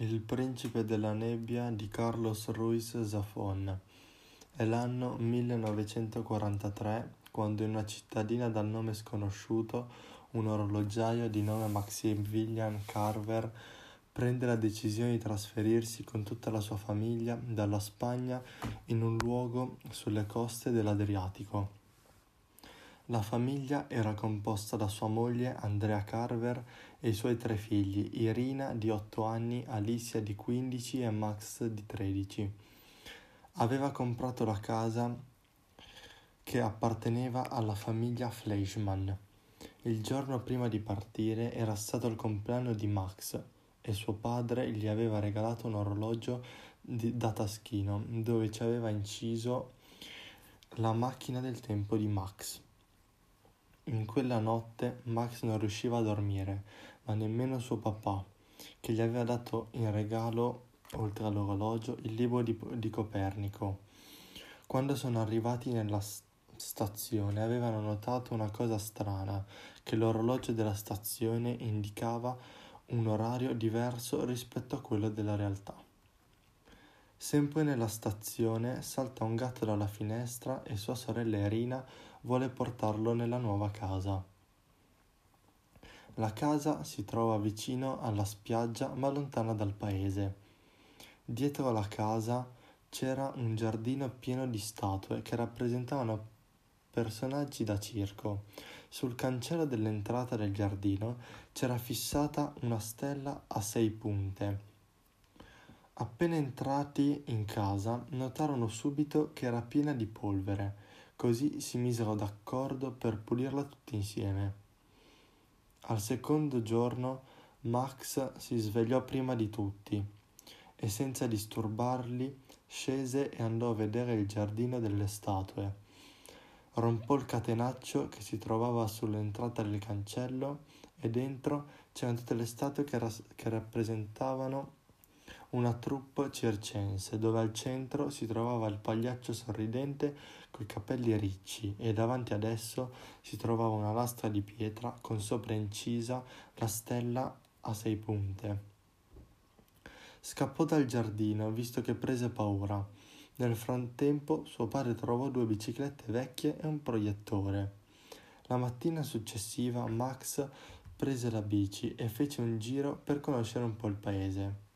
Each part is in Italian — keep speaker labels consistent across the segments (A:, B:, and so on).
A: Il principe della nebbia di Carlos Ruiz Zafón. È l'anno 1943 quando in una cittadina dal nome sconosciuto un orologiaio di nome Maximilian Carver prende la decisione di trasferirsi con tutta la sua famiglia dalla Spagna in un luogo sulle coste dell'Adriatico. La famiglia era composta da sua moglie Andrea Carver e i suoi tre figli, Irina di 8 anni, Alicia di 15 e Max di 13. Aveva comprato la casa che apparteneva alla famiglia Fleischmann. Il giorno prima di partire era stato il compleanno di Max e suo padre gli aveva regalato un orologio di, da taschino dove ci aveva inciso la macchina del tempo di Max. In quella notte Max non riusciva a dormire, ma nemmeno suo papà, che gli aveva dato in regalo, oltre all'orologio, il libro di, di Copernico. Quando sono arrivati nella stazione avevano notato una cosa strana, che l'orologio della stazione indicava un orario diverso rispetto a quello della realtà. Sempre nella stazione salta un gatto dalla finestra e sua sorella Irina vuole portarlo nella nuova casa. La casa si trova vicino alla spiaggia ma lontana dal paese. Dietro la casa c'era un giardino pieno di statue che rappresentavano personaggi da circo. Sul cancello dell'entrata del giardino c'era fissata una stella a sei punte. Appena entrati in casa notarono subito che era piena di polvere Così si misero d'accordo per pulirla tutti insieme. Al secondo giorno Max si svegliò prima di tutti e senza disturbarli scese e andò a vedere il giardino delle statue. Rompò il catenaccio che si trovava sull'entrata del cancello e dentro c'erano tutte le statue che, ras- che rappresentavano una troupe circense, dove al centro si trovava il pagliaccio sorridente coi capelli ricci e davanti ad esso si trovava una lastra di pietra con sopra incisa la stella a sei punte. Scappò dal giardino, visto che prese paura. Nel frattempo suo padre trovò due biciclette vecchie e un proiettore. La mattina successiva Max prese la bici e fece un giro per conoscere un po' il paese.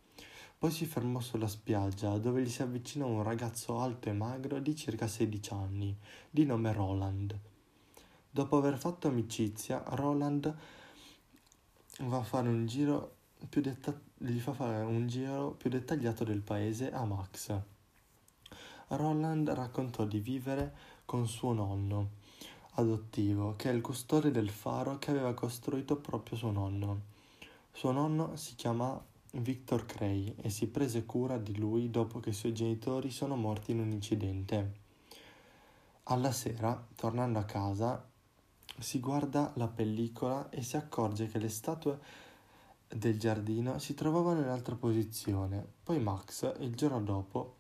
A: Poi si fermò sulla spiaggia, dove gli si avvicinò un ragazzo alto e magro di circa 16 anni, di nome Roland. Dopo aver fatto amicizia, Roland va a fare un giro più detta- gli fa fare un giro più dettagliato del paese a Max. Roland raccontò di vivere con suo nonno adottivo, che è il custode del faro che aveva costruito proprio suo nonno. Suo nonno si chiama Victor Cray e si prese cura di lui dopo che i suoi genitori sono morti in un incidente. Alla sera, tornando a casa, si guarda la pellicola e si accorge che le statue del giardino si trovavano in altra posizione. Poi Max, il giorno dopo,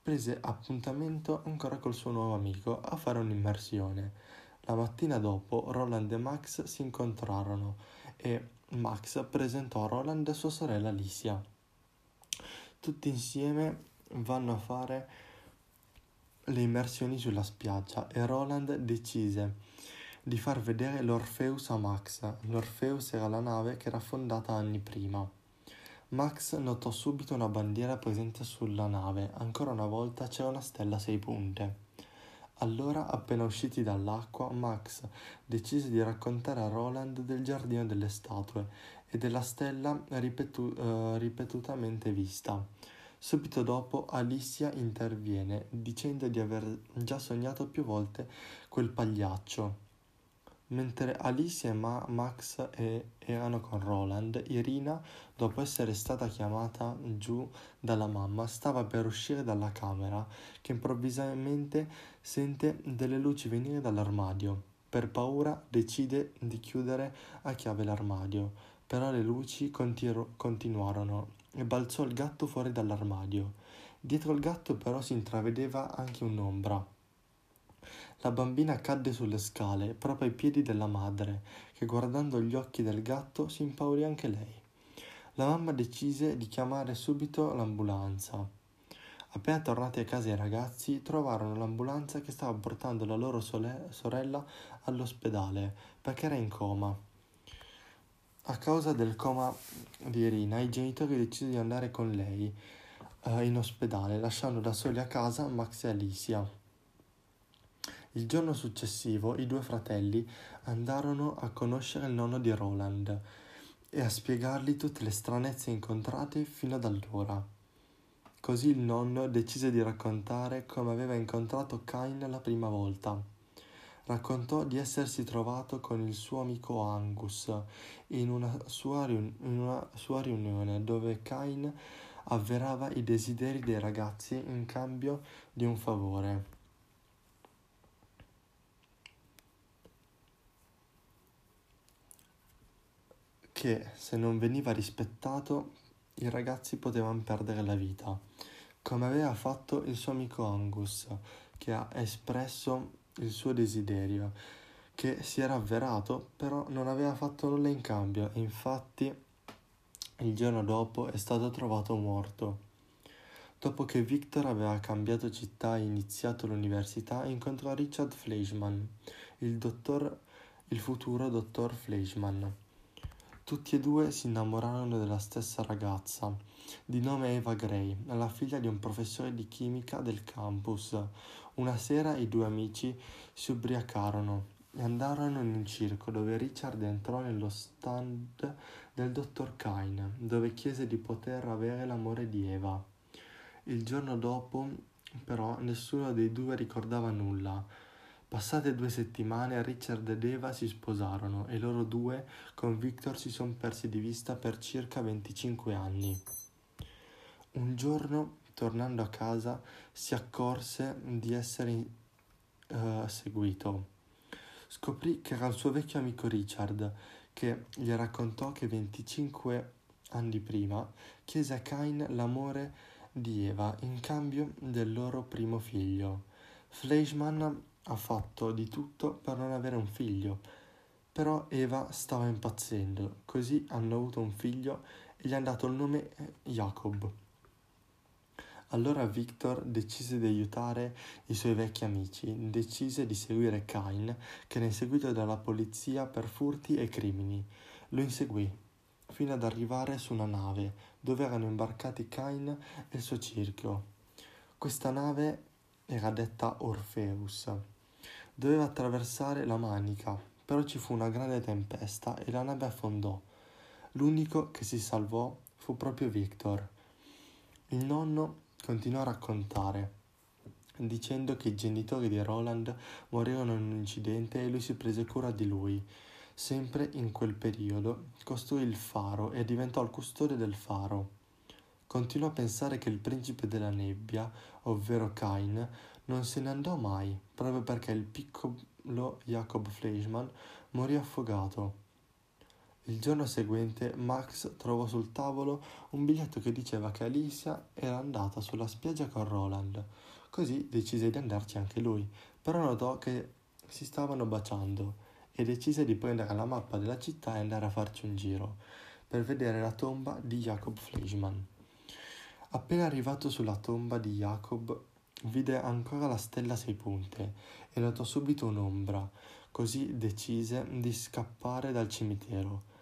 A: prese appuntamento ancora col suo nuovo amico a fare un'immersione. La mattina dopo Roland e Max si incontrarono e Max presentò Roland sua sorella Alicia. Tutti insieme vanno a fare le immersioni sulla spiaggia e Roland decise di far vedere l'Orpheus a Max. L'Orpheus era la nave che era fondata anni prima. Max notò subito una bandiera presente sulla nave. Ancora una volta c'era una stella a sei punte. Allora, appena usciti dall'acqua, Max decise di raccontare a Roland del giardino delle statue e della stella ripetu- uh, ripetutamente vista. Subito dopo Alicia interviene dicendo di aver già sognato più volte quel pagliaccio Mentre Alice e Ma- Max e- erano con Roland, Irina, dopo essere stata chiamata giù dalla mamma, stava per uscire dalla camera, che improvvisamente sente delle luci venire dall'armadio. Per paura decide di chiudere a chiave l'armadio, però le luci continu- continuarono e balzò il gatto fuori dall'armadio. Dietro il gatto però si intravedeva anche un'ombra. La bambina cadde sulle scale, proprio ai piedi della madre, che guardando gli occhi del gatto si impaurì anche lei. La mamma decise di chiamare subito l'ambulanza. Appena tornati a casa i ragazzi trovarono l'ambulanza che stava portando la loro sole- sorella all'ospedale perché era in coma. A causa del coma di Irina, i genitori decisero di andare con lei eh, in ospedale, lasciando da soli a casa Max e Alicia. Il giorno successivo i due fratelli andarono a conoscere il nonno di Roland e a spiegargli tutte le stranezze incontrate fino ad allora. Così il nonno decise di raccontare come aveva incontrato Cain la prima volta raccontò di essersi trovato con il suo amico Angus in una sua, riun- in una sua riunione dove Cain avverava i desideri dei ragazzi in cambio di un favore. Che se non veniva rispettato i ragazzi potevano perdere la vita, come aveva fatto il suo amico Angus, che ha espresso il suo desiderio, che si era avverato, però non aveva fatto nulla in cambio infatti il giorno dopo è stato trovato morto. Dopo che Victor aveva cambiato città e iniziato l'università, incontrò Richard Fleischmann, il, dottor, il futuro dottor Fleischmann. Tutti e due si innamorarono della stessa ragazza, di nome Eva Gray, la figlia di un professore di chimica del campus, una sera i due amici si ubriacarono e andarono in un circo dove Richard entrò nello stand del dottor Kine, dove chiese di poter avere l'amore di Eva. Il giorno dopo, però, nessuno dei due ricordava nulla. Passate due settimane, Richard ed Eva si sposarono e loro due con Victor si sono persi di vista per circa 25 anni. Un giorno tornando a casa, si accorse di essere uh, seguito. Scoprì che era il suo vecchio amico Richard, che gli raccontò che 25 anni prima chiese a Cain l'amore di Eva in cambio del loro primo figlio. Fleischmann ha fatto di tutto per non avere un figlio, però Eva stava impazzendo, così hanno avuto un figlio e gli hanno dato il nome Jacob. Allora Victor decise di aiutare i suoi vecchi amici, decise di seguire Cain, che era inseguito dalla polizia per furti e crimini. Lo inseguì, fino ad arrivare su una nave, dove erano imbarcati Cain e il suo circo. Questa nave era detta Orpheus. Doveva attraversare la Manica, però ci fu una grande tempesta e la nave affondò. L'unico che si salvò fu proprio Victor. Il nonno continuò a raccontare, dicendo che i genitori di Roland morirono in un incidente e lui si prese cura di lui. Sempre in quel periodo costruì il faro e diventò il custode del faro. Continuò a pensare che il principe della nebbia, ovvero Cain, non se ne andò mai, proprio perché il piccolo Jacob Fleischmann morì affogato. Il giorno seguente Max trovò sul tavolo un biglietto che diceva che Alicia era andata sulla spiaggia con Roland, così decise di andarci anche lui, però notò che si stavano baciando e decise di prendere la mappa della città e andare a farci un giro per vedere la tomba di Jacob Fleischmann. Appena arrivato sulla tomba di Jacob, vide ancora la stella a sei punte e notò subito un'ombra, così decise di scappare dal cimitero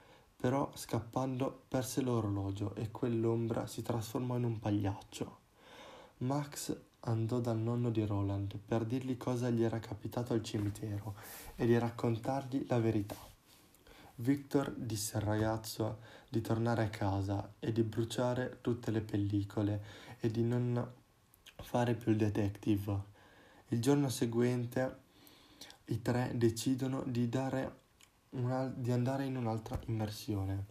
A: però scappando perse l'orologio e quell'ombra si trasformò in un pagliaccio. Max andò dal nonno di Roland per dirgli cosa gli era capitato al cimitero e di raccontargli la verità. Victor disse al ragazzo di tornare a casa e di bruciare tutte le pellicole e di non fare più il detective. Il giorno seguente i tre decidono di una, di andare in un'altra immersione,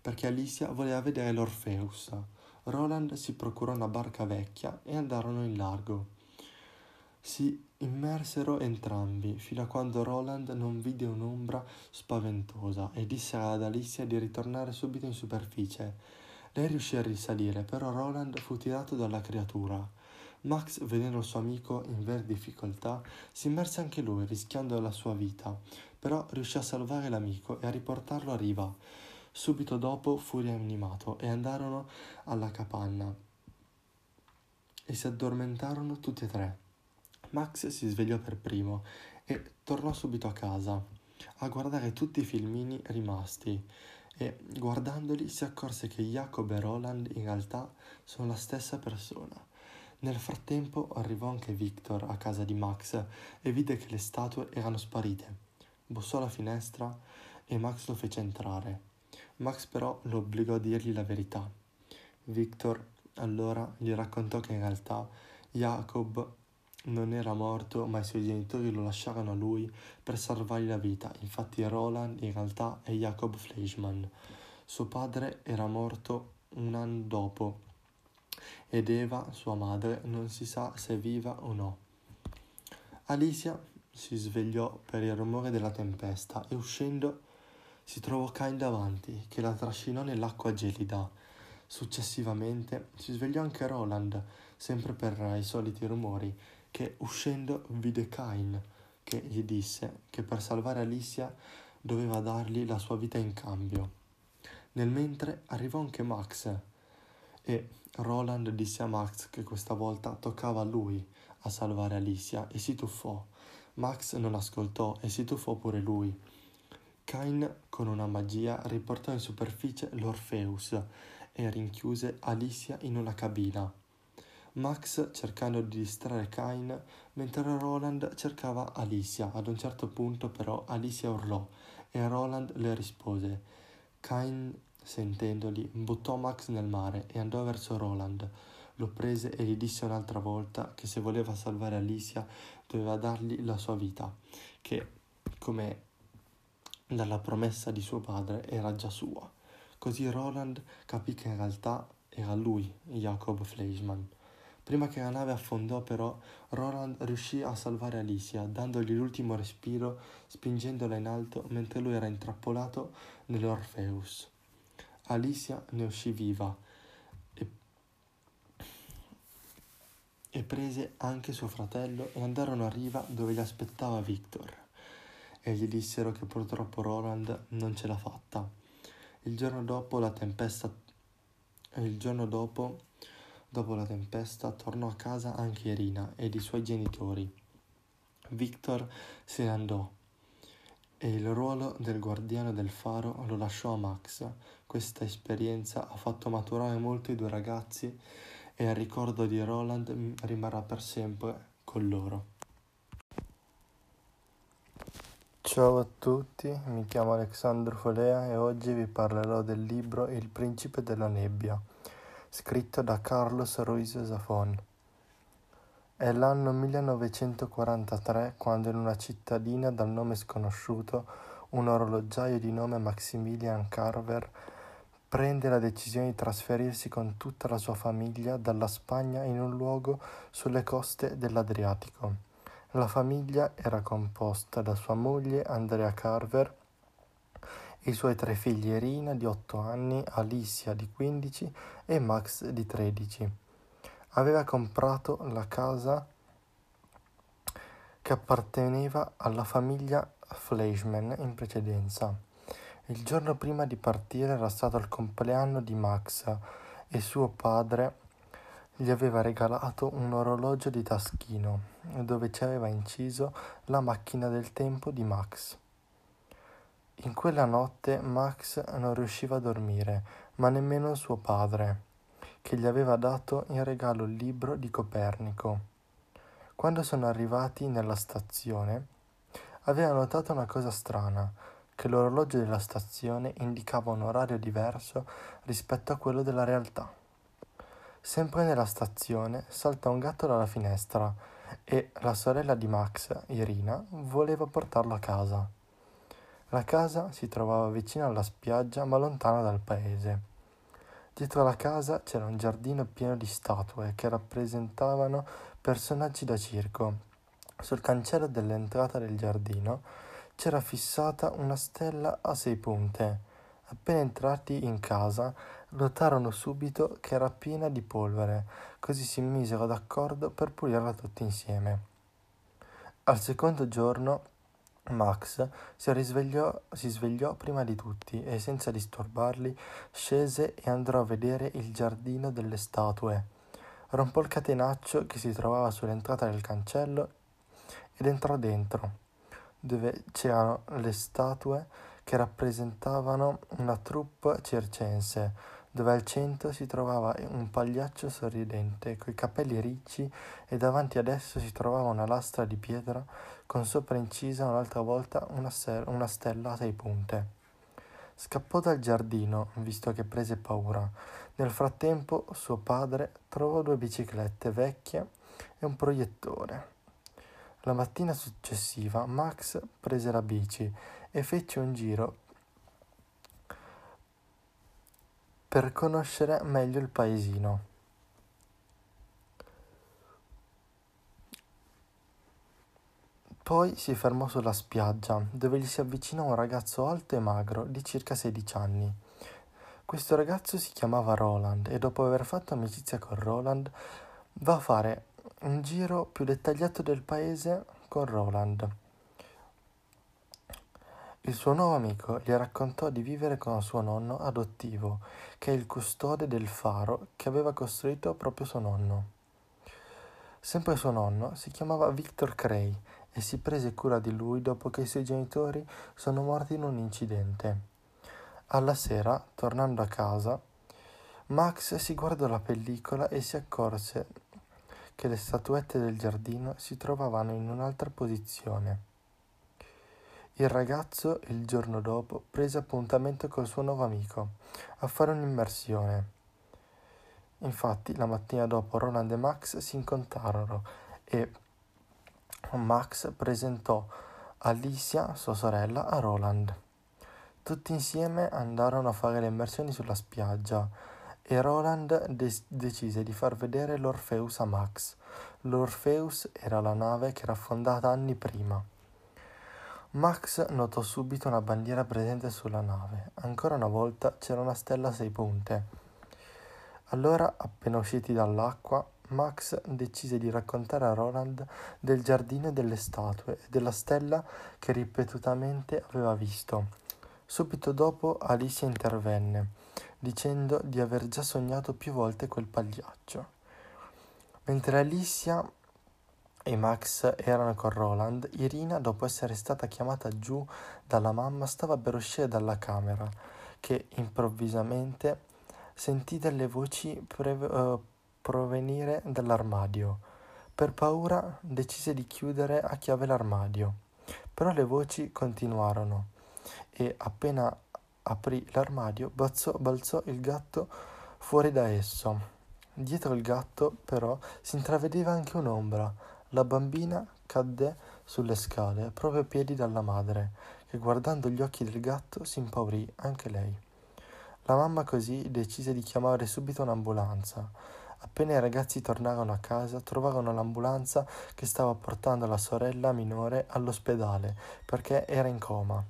A: perché Alicia voleva vedere l'Orpheus. Roland si procurò una barca vecchia e andarono in largo. Si immersero entrambi, fino a quando Roland non vide un'ombra spaventosa e disse ad Alicia di ritornare subito in superficie. Lei riuscì a risalire, però Roland fu tirato dalla creatura. Max, vedendo il suo amico in vere difficoltà, si immerse anche lui, rischiando la sua vita, però riuscì a salvare l'amico e a riportarlo a riva. Subito dopo fu rianimato e andarono alla capanna e si addormentarono tutti e tre. Max si svegliò per primo e tornò subito a casa a guardare tutti i filmini rimasti e guardandoli si accorse che Jacob e Roland in realtà sono la stessa persona. Nel frattempo arrivò anche Victor a casa di Max e vide che le statue erano sparite. Bussò alla finestra e Max lo fece entrare. Max però lo obbligò a dirgli la verità. Victor allora gli raccontò che in realtà Jacob non era morto, ma i suoi genitori lo lasciarono a lui per salvargli la vita. Infatti Roland in realtà è Jacob Fleischmann. Suo padre era morto un anno dopo ed Eva, sua madre, non si sa se è viva o no. Alicia si svegliò per il rumore della tempesta e uscendo si trovò Cain davanti, che la trascinò nell'acqua gelida. Successivamente si svegliò anche Roland, sempre per i soliti rumori, che uscendo vide Cain, che gli disse che per salvare Alicia doveva dargli la sua vita in cambio. Nel mentre arrivò anche Max e Roland disse a Max che questa volta toccava a lui a salvare Alicia e si tuffò. Max non ascoltò e si tuffò pure lui. Cain con una magia riportò in superficie l'Orpheus e rinchiuse Alicia in una cabina. Max cercando di distrarre Cain, mentre Roland cercava Alicia. Ad un certo punto però Alicia urlò e Roland le rispose. Cain, sentendoli, buttò Max nel mare e andò verso Roland. Lo prese e gli disse un'altra volta che se voleva salvare Alicia doveva dargli la sua vita, che, come dalla promessa di suo padre, era già sua. Così Roland capì che in realtà era lui, Jacob Fleischmann. Prima che la nave affondò però, Roland riuscì a salvare Alicia, dandogli l'ultimo respiro, spingendola in alto mentre lui era intrappolato nell'Orpheus. Alicia ne uscì viva e, e prese anche suo fratello e andarono a riva dove li aspettava Victor. E gli dissero che purtroppo Roland non ce l'ha fatta. Il giorno dopo la tempesta... Il giorno dopo Dopo la tempesta tornò a casa anche Irina ed i suoi genitori. Victor se ne andò e il ruolo del guardiano del faro lo lasciò a Max. Questa esperienza ha fatto maturare molto i due ragazzi e il ricordo di Roland rimarrà per sempre con loro. Ciao a tutti, mi chiamo Alexandro Folea e oggi vi parlerò del libro Il principe della nebbia scritto da Carlos Ruiz Zafón. È l'anno 1943 quando in una cittadina dal nome sconosciuto un orologiaio di nome Maximilian Carver prende la decisione di trasferirsi con tutta la sua famiglia dalla Spagna in un luogo sulle coste dell'Adriatico. La famiglia era composta da sua moglie Andrea Carver, i suoi tre figli Irina di 8 anni, Alicia di 15 e Max di 13. Aveva comprato la casa che apparteneva alla famiglia Fleischmann in precedenza. Il giorno prima di partire era stato il compleanno di Max e suo padre gli aveva regalato un orologio di taschino dove ci aveva inciso la macchina del tempo di Max. In quella notte Max non riusciva a dormire, ma nemmeno suo padre, che gli aveva dato in regalo il libro di Copernico. Quando sono arrivati nella stazione, aveva notato una cosa strana, che l'orologio della stazione indicava un orario diverso rispetto a quello della realtà. Sempre nella stazione salta un gatto dalla finestra e la sorella di Max, Irina, voleva portarlo a casa. La casa si trovava vicino alla spiaggia ma lontana dal paese. Dietro la casa c'era un giardino pieno di statue che rappresentavano personaggi da circo. Sul cancello dell'entrata del giardino c'era fissata una stella a sei punte. Appena entrati in casa, notarono subito che era piena di polvere, così si misero d'accordo per pulirla tutti insieme. Al secondo giorno Max si risvegliò, si svegliò prima di tutti e senza disturbarli scese e andò a vedere il giardino delle statue. Rompò il catenaccio che si trovava sull'entrata del cancello ed entrò dentro, dove c'erano le statue che rappresentavano una troupe circense, dove al centro si trovava un pagliaccio sorridente, coi capelli ricci e davanti ad esso si trovava una lastra di pietra con sopra incisa un'altra volta una, ser- una stella a sei punte. Scappò dal giardino, visto che prese paura. Nel frattempo suo padre trovò due biciclette vecchie e un proiettore. La mattina successiva Max prese la bici e fece un giro per conoscere meglio il paesino. Poi si fermò sulla spiaggia, dove gli si avvicinò un ragazzo alto e magro di circa 16 anni. Questo ragazzo si chiamava Roland e dopo aver fatto amicizia con Roland va a fare un giro più dettagliato del paese con Roland. Il suo nuovo amico gli raccontò di vivere con suo nonno adottivo, che è il custode del faro che aveva costruito proprio suo nonno. Sempre suo nonno si chiamava Victor Cray e si prese cura di lui dopo che i suoi genitori sono morti in un incidente. Alla sera, tornando a casa, Max si guardò la pellicola e si accorse che le statuette del giardino si trovavano in un'altra posizione. Il ragazzo, il giorno dopo, prese appuntamento col suo nuovo amico a fare un'immersione. Infatti, la mattina dopo Roland e Max si incontrarono e Max presentò Alicia, sua sorella, a Roland. Tutti insieme andarono a fare le immersioni sulla spiaggia e Roland de- decise di far vedere l'Orpheus a Max. L'Orpheus era la nave che era affondata anni prima. Max notò subito una bandiera presente sulla nave. Ancora una volta c'era una stella a sei punte. Allora, appena usciti dall'acqua, Max decise di raccontare a Roland del giardino e delle statue e della stella che ripetutamente aveva visto. Subito dopo Alicia intervenne dicendo di aver già sognato più volte quel pagliaccio. Mentre Alicia e Max erano con Roland, Irina, dopo essere stata chiamata giù dalla mamma, stava per uscire dalla camera, che improvvisamente sentì delle voci pre- uh, provenire dall'armadio. Per paura decise di chiudere a chiave l'armadio, però le voci continuarono e appena aprì l'armadio, balzò, balzò il gatto fuori da esso. Dietro il gatto, però, si intravedeva anche un'ombra. La bambina cadde sulle scale, proprio a piedi dalla madre, che guardando gli occhi del gatto si impaurì anche lei. La mamma così decise di chiamare subito un'ambulanza. Appena i ragazzi tornarono a casa, trovarono l'ambulanza che stava portando la sorella minore all'ospedale perché era in coma.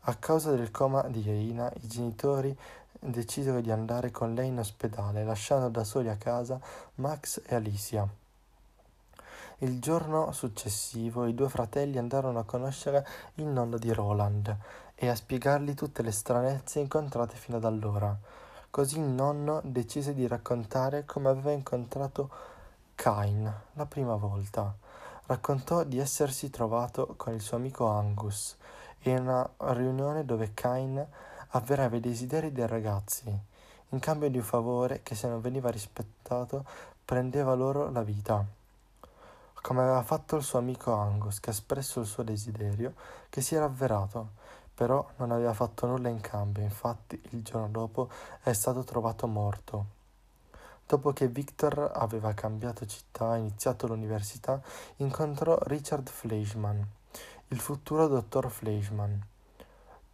A: A causa del coma di Irina, i genitori decisero di andare con lei in ospedale, lasciando da soli a casa Max e Alicia. Il giorno successivo i due fratelli andarono a conoscere il nonno di Roland e a spiegargli tutte le stranezze incontrate fino ad allora. Così il nonno decise di raccontare come aveva incontrato Cain la prima volta. Raccontò di essersi trovato con il suo amico Angus in una riunione dove Cain avverava i desideri dei ragazzi, in cambio di un favore che se non veniva rispettato prendeva loro la vita, come aveva fatto il suo amico Angus, che ha espresso il suo desiderio, che si era avverato, però non aveva fatto nulla in cambio, infatti il giorno dopo è stato trovato morto. Dopo che Victor aveva cambiato città e iniziato l'università, incontrò Richard Fleischmann, il futuro dottor Fleischmann.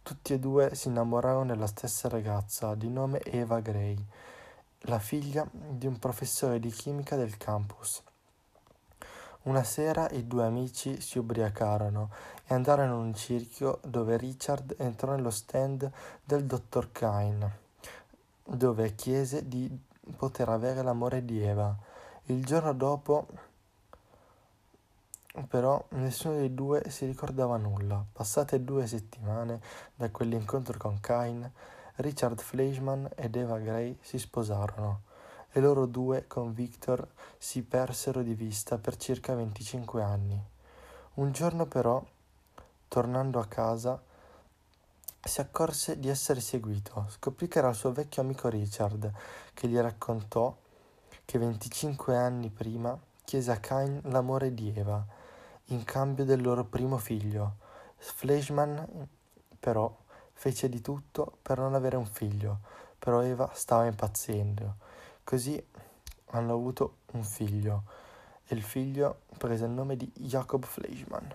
A: Tutti e due si innamorarono della stessa ragazza, di nome Eva Gray, la figlia di un professore di chimica del campus. Una sera i due amici si ubriacarono e andarono in un cerchio dove Richard entrò nello stand del dottor Kine, dove chiese di poter avere l'amore di Eva. Il giorno dopo però nessuno dei due si ricordava nulla. Passate due settimane da quell'incontro con Cain, Richard Fleischmann ed Eva Gray si sposarono e loro due con Victor si persero di vista per circa 25 anni. Un giorno però, tornando a casa, si accorse di essere seguito. Scoprì che era il suo vecchio amico Richard, che gli raccontò che 25 anni prima chiese a Cain l'amore di Eva in cambio del loro primo figlio. Fleischmann però fece di tutto per non avere un figlio, però Eva stava impazzendo. Così hanno avuto un figlio e il figlio prese il nome di Jacob Fleischmann.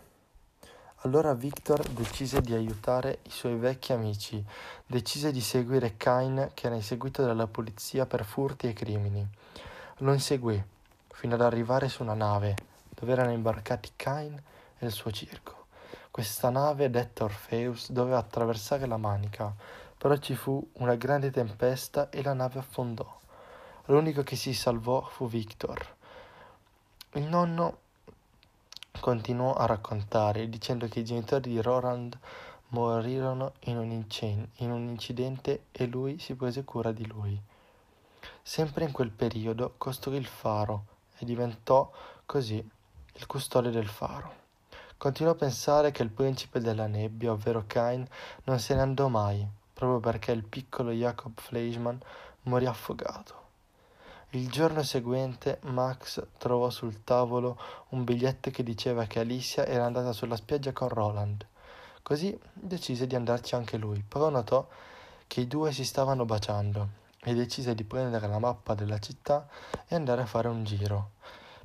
A: Allora Victor decise di aiutare i suoi vecchi amici, decise di seguire Cain che era inseguito dalla polizia per furti e crimini. Lo inseguì fino ad arrivare su una nave dove erano imbarcati Cain e il suo circo. Questa nave, detta Orpheus, doveva attraversare la Manica, però ci fu una grande tempesta e la nave affondò. L'unico che si salvò fu Victor. Il nonno continuò a raccontare dicendo che i genitori di Roland morirono in un, incen- in un incidente e lui si prese cura di lui. Sempre in quel periodo costruì il faro e diventò così il custode del faro. Continuò a pensare che il principe della nebbia, ovvero Cain, non se ne andò mai, proprio perché il piccolo Jacob Fleischmann morì affogato. Il giorno seguente Max trovò sul tavolo un biglietto che diceva che Alicia era andata sulla spiaggia con Roland. Così decise di andarci anche lui, però notò che i due si stavano baciando e decise di prendere la mappa della città e andare a fare un giro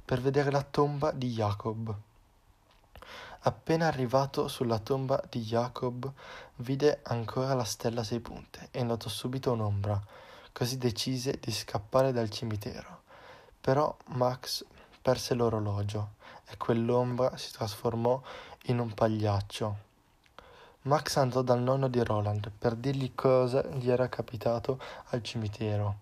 A: per vedere la tomba di Jacob. Appena arrivato sulla tomba di Jacob, vide ancora la stella sei punte e notò subito un'ombra, così decise di scappare dal cimitero. Però Max perse l'orologio e quell'ombra si trasformò in un pagliaccio. Max andò dal nonno di Roland per dirgli cosa gli era capitato al cimitero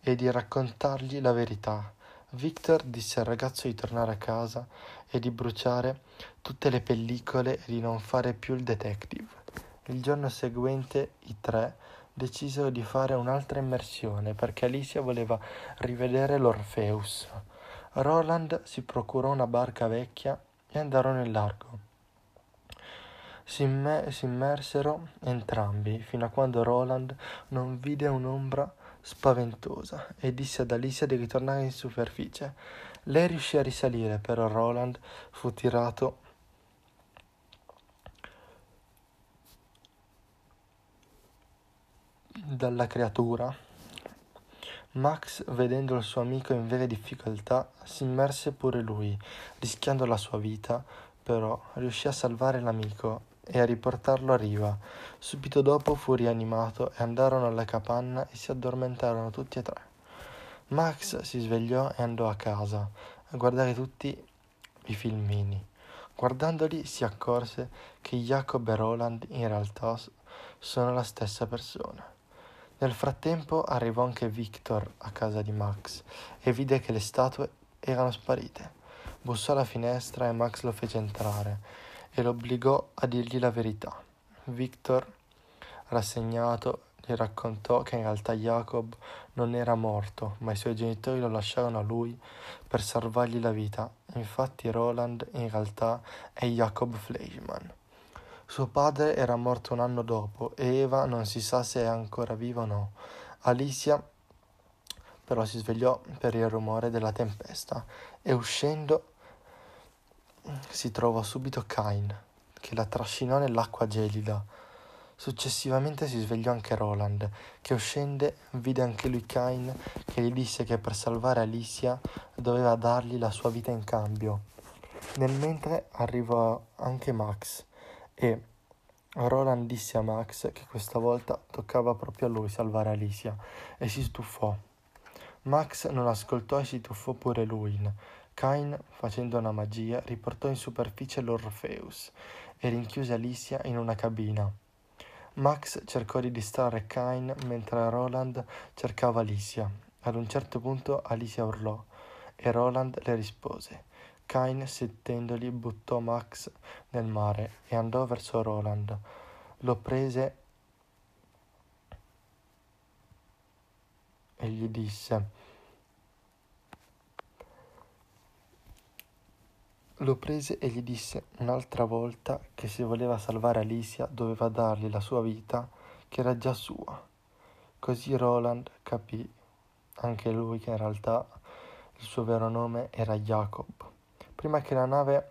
A: e di raccontargli la verità Victor disse al ragazzo di tornare a casa e di bruciare tutte le pellicole e di non fare più il detective. Il giorno seguente i tre decisero di fare un'altra immersione perché Alicia voleva rivedere l'Orpheus. Roland si procurò una barca vecchia e andarono in largo. Si, imme- si immersero entrambi fino a quando Roland non vide un'ombra spaventosa e disse ad Alicia di ritornare in superficie. Lei riuscì a risalire, però Roland fu tirato dalla creatura. Max, vedendo il suo amico in vere difficoltà, si immerse pure lui, rischiando la sua vita, però riuscì a salvare l'amico e a riportarlo a riva. Subito dopo fu rianimato e andarono alla capanna e si addormentarono tutti e tre. Max si svegliò e andò a casa a guardare tutti i filmini. Guardandoli si accorse che Jacob e Roland in realtà sono la stessa persona. Nel frattempo arrivò anche Victor a casa di Max e vide che le statue erano sparite. Bussò alla finestra e Max lo fece entrare e lo obbligò a dirgli la verità. Victor, rassegnato, gli raccontò che in realtà Jacob non era morto, ma i suoi genitori lo lasciarono a lui per salvargli la vita. Infatti Roland in realtà è Jacob Fleischmann. Suo padre era morto un anno dopo e Eva non si sa se è ancora viva o no. Alicia però si svegliò per il rumore della tempesta e uscendo si trovò subito Cain, che la trascinò nell'acqua gelida. Successivamente si svegliò anche Roland, che uscendo vide anche lui Cain, che gli disse che per salvare Alicia doveva dargli la sua vita in cambio. Nel mentre arrivò anche Max e Roland disse a Max che questa volta toccava proprio a lui salvare Alicia e si stufò. Max non ascoltò e si tuffò pure lui Cain, facendo una magia, riportò in superficie l'Orpheus e rinchiuse Alicia in una cabina. Max cercò di distrarre Cain mentre Roland cercava Alicia. Ad un certo punto Alicia urlò e Roland le rispose. Kain, sentendoli, buttò Max nel mare e andò verso Roland. Lo prese e gli disse Lo prese e gli disse un'altra volta che se voleva salvare Alicia doveva dargli la sua vita, che era già sua. Così Roland capì anche lui che in realtà il suo vero nome era Jacob. Prima che la nave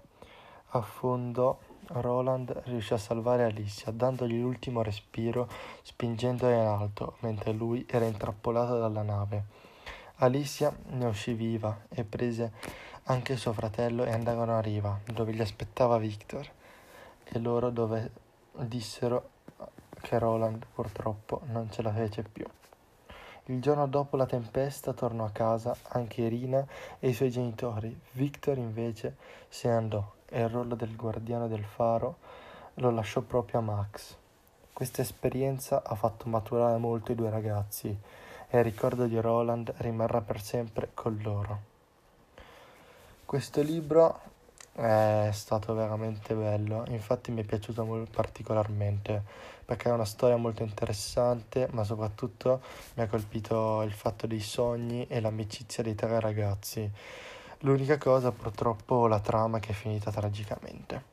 A: affondò, Roland riuscì a salvare Alicia, dandogli l'ultimo respiro, spingendola in alto, mentre lui era intrappolato dalla nave. Alicia ne uscì viva e prese anche suo fratello e andarono a riva, dove gli aspettava Victor, e loro dove dissero che Roland purtroppo non ce la fece più. Il giorno dopo la tempesta tornò a casa anche Irina e i suoi genitori. Victor invece se ne andò e il ruolo del guardiano del faro lo lasciò proprio a Max. Questa esperienza ha fatto maturare molto i due ragazzi e il ricordo di Roland rimarrà per sempre con loro. Questo libro è stato veramente bello, infatti mi è piaciuto molto particolarmente perché è una storia molto interessante, ma soprattutto mi ha colpito il fatto dei sogni e l'amicizia dei tre ragazzi. L'unica cosa purtroppo la trama che è finita tragicamente.